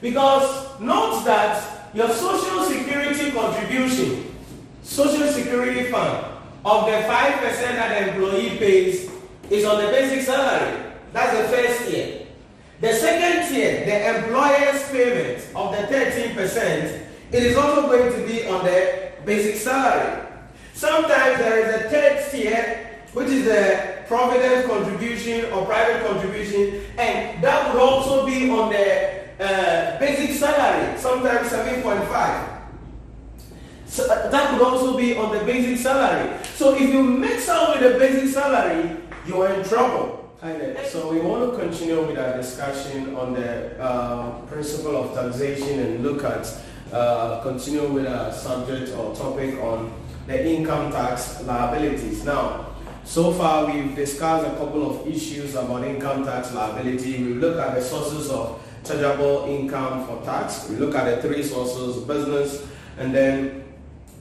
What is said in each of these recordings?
Because note that your social security contribution, social security fund of the 5% that the employee pays is on the basic salary. That's the first tier. The second tier, the employer's payment of the 13%, it is also going to be on the basic salary. Sometimes there is a third tier, which is the provident contribution or private contribution, and that would also be on the sometimes 7.5. So uh, that could also be on the basic salary. So if you mix up with the basic salary, you are in trouble. So we want to continue with our discussion on the uh, principle of taxation and look at uh, continue with our subject or topic on the income tax liabilities. Now, so far we've discussed a couple of issues about income tax liability. We look at the sources of chargeable income for tax. We look at the three sources, business, and then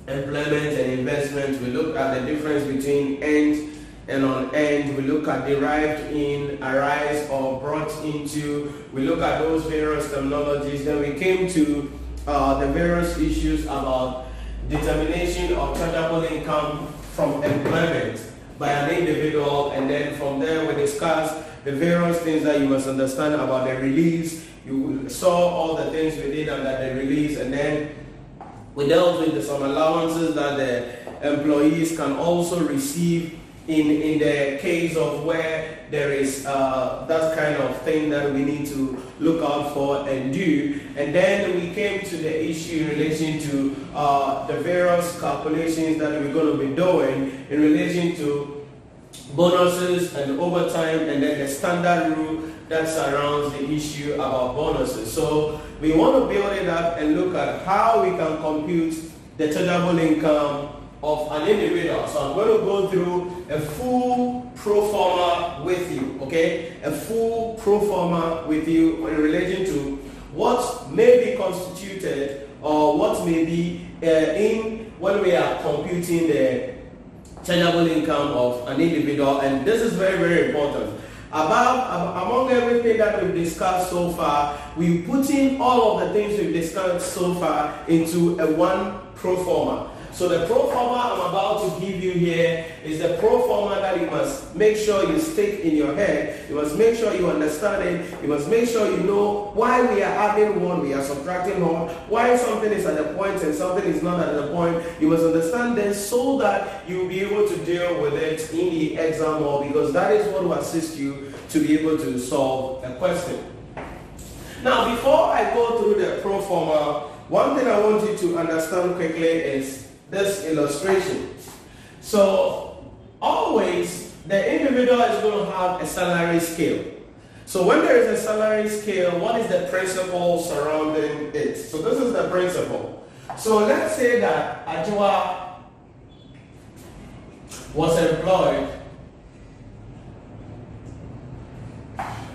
employment and investment. We look at the difference between end and on end we look at derived in, arise or brought into. We look at those various terminologies. Then we came to uh, the various issues about determination of chargeable income from employment by an individual and then from there we discussed the various things that you must understand about the reliefs. You saw all the things we did under the reliefs and then we dealt with some allowances that the employees can also receive in, in the case of where there is uh, that kind of thing that we need to look out for and do. And then we came to the issue in relation to uh, the various calculations that we're going to be doing in relation to bonuses and overtime and then the standard rule that surrounds the issue about bonuses. So we want to build it up and look at how we can compute the chargeable income of an individual. So I'm going to go through a full pro forma with you, okay? A full pro forma with you in relation to what may be constituted or what may be uh, in when we are computing the chargeable income of an individual. And this is very, very important. About, among everything that we've discussed so far, we put in all of the things we've discussed so far into a one pro forma. So the pro forma I'm about to give you here is the pro forma that you must make sure you stick in your head. You must make sure you understand it. You must make sure you know why we are adding one, we are subtracting one, why something is at the point and something is not at the point. You must understand this so that you'll be able to deal with it in the exam hall because that is what will assist you to be able to solve a question. Now, before I go through the pro forma, one thing I want you to understand quickly is this illustration. So always the individual is going to have a salary scale. So when there is a salary scale, what is the principle surrounding it? So this is the principle. So let's say that Ajua was employed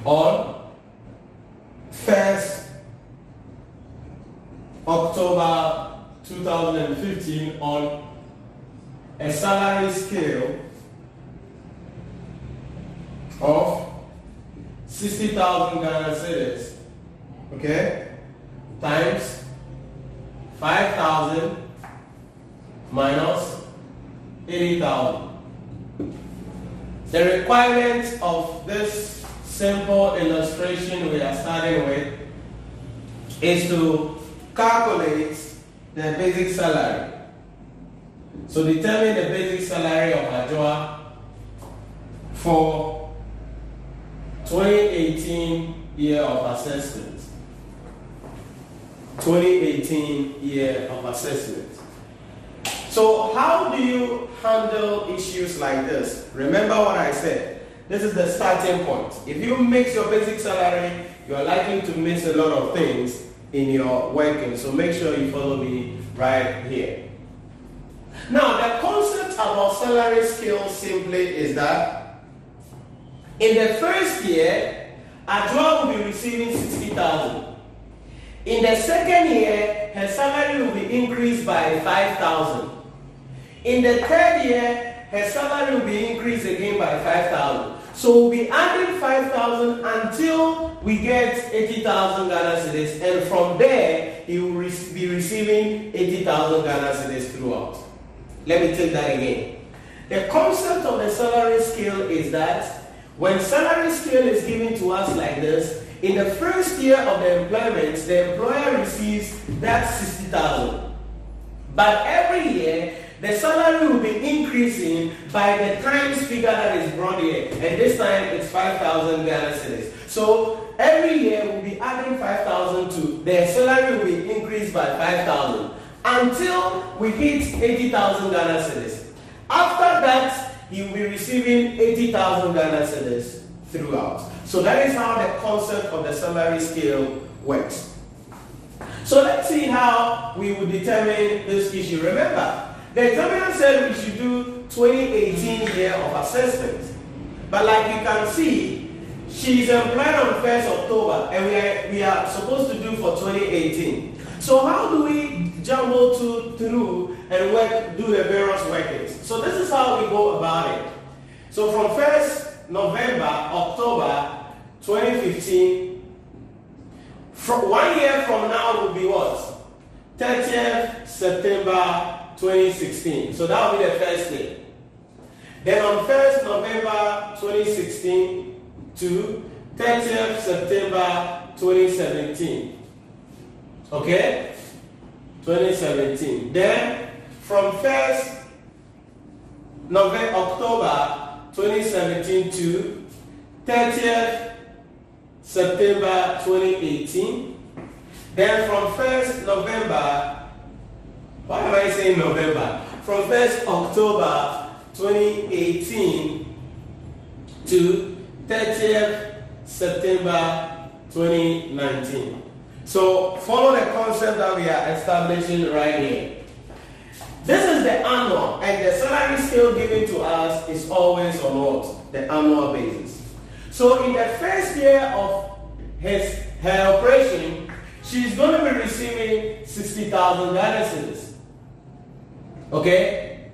on 1st October 2015 on a salary scale of 60,000 Ghana cedis, okay, times 5,000 minus 80,000. The requirements of this simple illustration we are starting with is to calculate the basic salary. So determine the basic salary of Adjoa for 2018 year of assessment. 2018 year of assessment. So how do you handle issues like this? Remember what I said. This is the starting point. If you mix your basic salary, you are likely to miss a lot of things in your working. So make sure you follow me right here. Now, the concept about salary scale simply is that in the first year, Adjoa will be receiving 60,000. In the second year, her salary will be increased by 5,000. In the third year, her salary will be increased again by 5,000. So we'll be adding 5,000 until we get 80,000 Ghana cedis, and from there he will be receiving 80,000 Ghana cedis throughout. Let me take that again. The concept of the salary scale is that when salary scale is given to us like this, in the first year of the employment, the employer receives that 60,000. But every year, the salary will be increasing by the times figure that is brought here. And this time it's 5,000 Ghana cedis. So every year we'll be adding 5,000 to the salary will be increased by 5,000 until we hit 80,000 Ghana cedis. After that, he will be receiving 80,000 Ghana cedis throughout. So that is how the concept of the salary scale works. So let's see how we would determine this issue. Remember, the examiner said we should do 2018 year of assessment. But like you can see, she's employed on 1st October and we are, we are supposed to do for 2018. So how do we jumble to, through and work, do the various workings? So this is how we go about it. So from 1st November, October 2015, from one year from now will be what? 30th September 2016. So that will be the first day. Then on 1st November 2016 to 30th September 2017. Okay? 2017. Then from 1st November, October 2017 to 30th September 2018. Then from 1st November, why am I saying November? From 1st October 2018 to 30th September 2019. So follow the concept that we are establishing right here. This is the annual, and the salary scale given to us is always on what? The annual basis. So in the first year of his her operation, she's going to be receiving 60,000 Ghana cedis. Okay?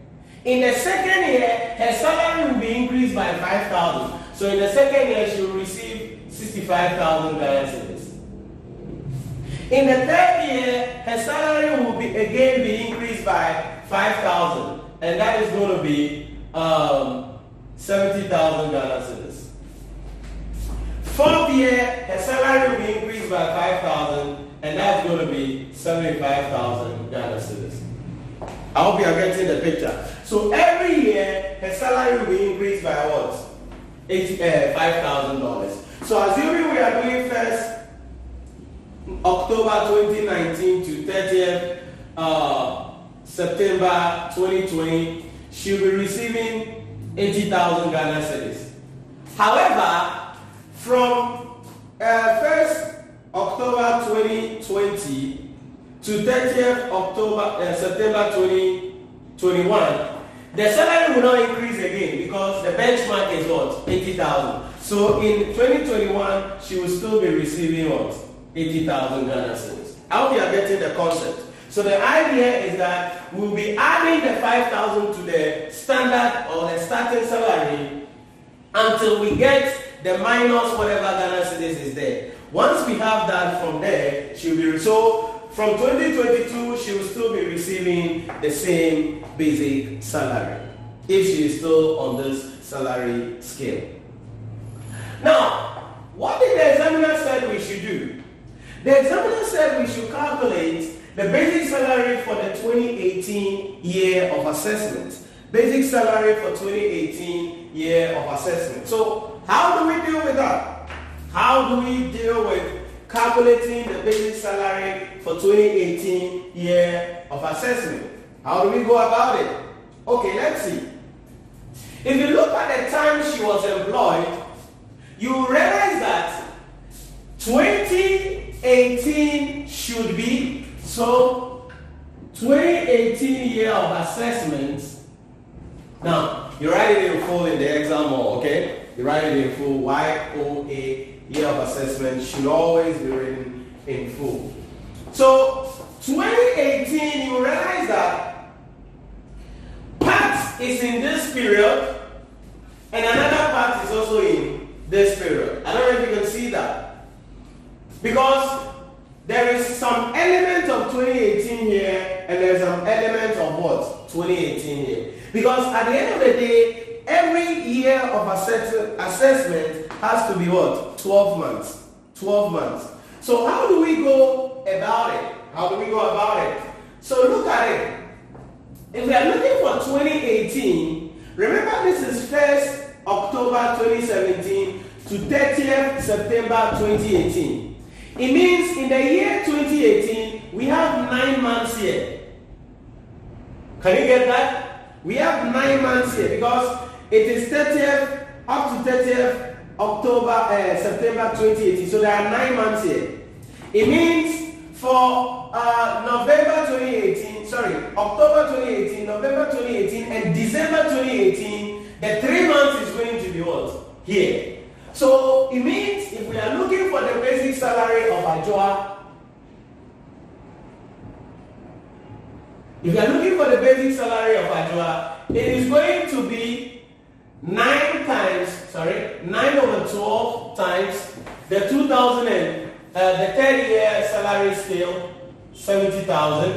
In the second year, her salary will be increased by 5,000. So in the second year, she will receive 65,000 Ghana cedis. In the third year, her salary will be again be increased by 5,000. And that is going to be um, 70,000 Ghana cedis. Fourth year, her salary will be increased by 5,000. And that's going to be 75,000 Ghana cedis. I hope you are getting the picture. So every year, her salary will be increased by what? uh, $5,000. So assuming we are doing first October 2019 to 30th uh, September 2020, she'll be receiving 80,000 Ghana cedis. However, from uh, 1st October 2020 to 30th October, uh, September 2021, the salary will not increase again because the benchmark is what? 80,000. So in 2021, she will still be receiving what? 80,000 Ghana cedis. I hope you are getting the concept. So the idea is that we'll be adding the 5,000 to the standard or the starting salary until we get the minus whatever Ghana cedis is there. Once we have that from there, she'll be so from 2022 she will still be receiving the same basic salary if she is still on this salary scale. Now, what did the examiner said we should do? The examiner said we should calculate the basic salary for the 2018 year of assessment. Basic salary for 2018 year of assessment. So how do we deal with that? How do we deal with calculating the basic salary for 2018 year of assessment? How do we go about it? Okay, let's see. If you look at the time she was employed, you realize that 2018 should be so 2018 year of assessment. Now you write it in full in the exam okay? You write it in full. Y-O-A year of assessment should always be written in full. So 2018, you realize that part is in this period and another part is also in this period. I don't know if you can see that. Because there is some element of 2018 here and there's some element of what? 2018 here. Because at the end of the day, every year of assess assessment has to be what? 12 months. 12 months. So how do we go about it? How do we go about it? So look at it. If we are looking for 2018, remember this is 1st October 2017 to 30th September 2018. It means in the year 2018, we have nine months here. Can you get that? We have nine months here because it is 30th up to 30th October, uh, September 2018. So there are nine months here. It means for uh, November 2018, sorry, October 2018, November 2018, and December 2018, the three months is going to be what? Here. So it means if we are looking for the basic salary of Adwoa, if we are looking for the basic salary of Adwoa, it is going to be 9 times, sorry, 9 over 12 times the 2000 and, uh, the third year salary scale, 70,000,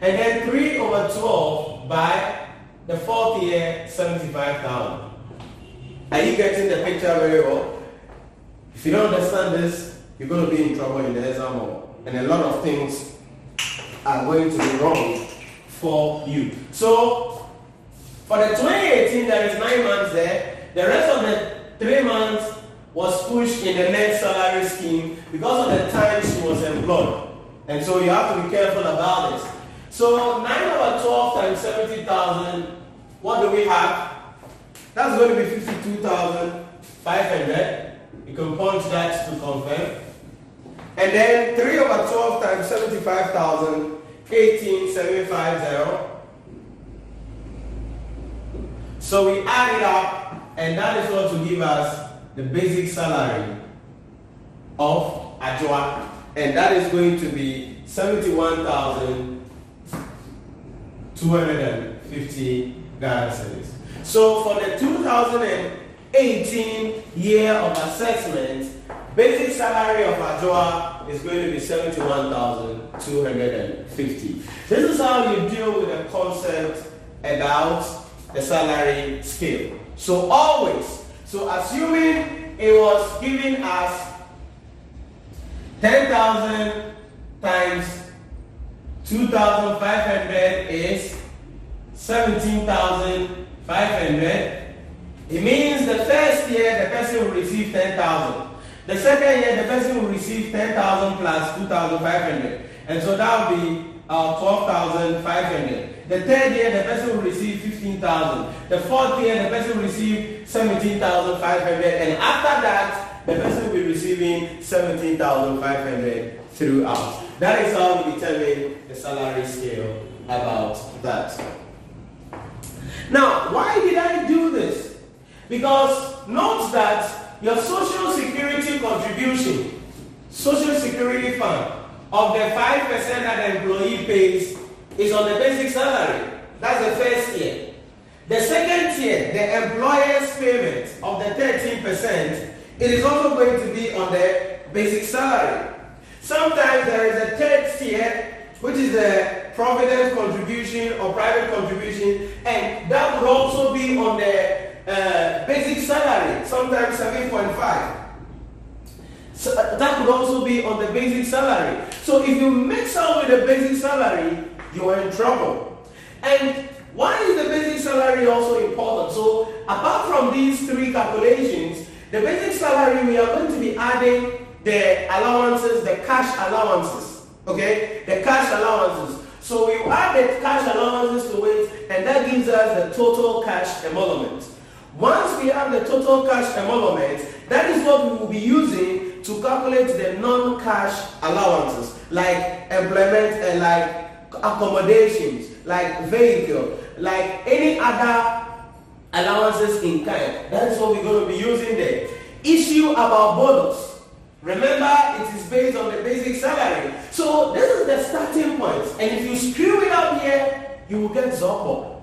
and then 3 over 12 by the fourth year, 75,000. Are you getting the picture very well? If you don't understand this, you're going to be in trouble in the exam hall. And a lot of things are going to be wrong for you. So, for the 2018, there is nine months there. The rest of the three months was pushed in the net salary scheme because of the time she was employed. And so you have to be careful about this. So 9 over 12 times 70,000, what do we have? That's going to be 52,500. You can punch that to confirm. And then 3 over 12 times 75,000, 18,750. So we add it up, and that is what will give us the basic salary of Adwoa. And that is going to be 71,250 Ghana cedis. So for the 2018 year of assessment, basic salary of Adwoa is going to be 71,250. This is how you deal with the concept about the salary scale. So always, so assuming it was giving us 10,000 times 2,500 is 17,500 it means the first year the person will receive 10,000. The second year the person will receive 10,000 plus 2,500. And so that will be uh, 12,500. The third year the person will receive 15,000. The fourth year the person will receive 17,500. And after that the person will be receiving 17,500 throughout. That is how we determine the salary scale about that. Now, why did I do this? Because note that your social security contribution, social security fund, of the 5% that the employee pays is on the basic salary. That's the first year. The second tier, the employer's payment of the 13%, it is also going to be on the basic salary. Sometimes there is a third tier, which is the provident contribution or private contribution, and that would also be on the uh, basic salary, sometimes 7.5. So uh, that could also be on the basic salary. So if you mix up with the basic salary, you are in trouble. And why is the basic salary also important? So apart from these three calculations, the basic salary, we are going to be adding the allowances, the cash allowances. Okay? The cash allowances. So we add the cash allowances to it, and that gives us the total cash emolument. Once we have the total cash emolument, that is what we will be using to calculate the non-cash allowances, like employment and like accommodations, like vehicle, like any other allowances in kind. That is what we're going to be using there. Issue about bonus. Remember, it is based on the basic salary. So this is the starting point. And if you screw it up here, you will get Zoppo.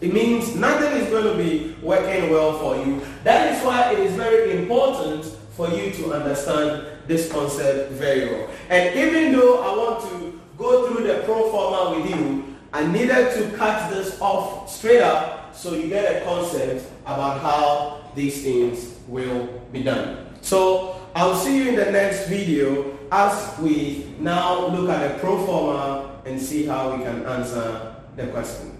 it means nothing is going to be working well for you. That is why it is very important for you to understand this concept very well. And even though I want to go through the pro forma with you, I needed to cut this off straight up so you get a concept about how these things will be done. So I'll see you in the next video as we now look at the pro forma and see how we can answer the question.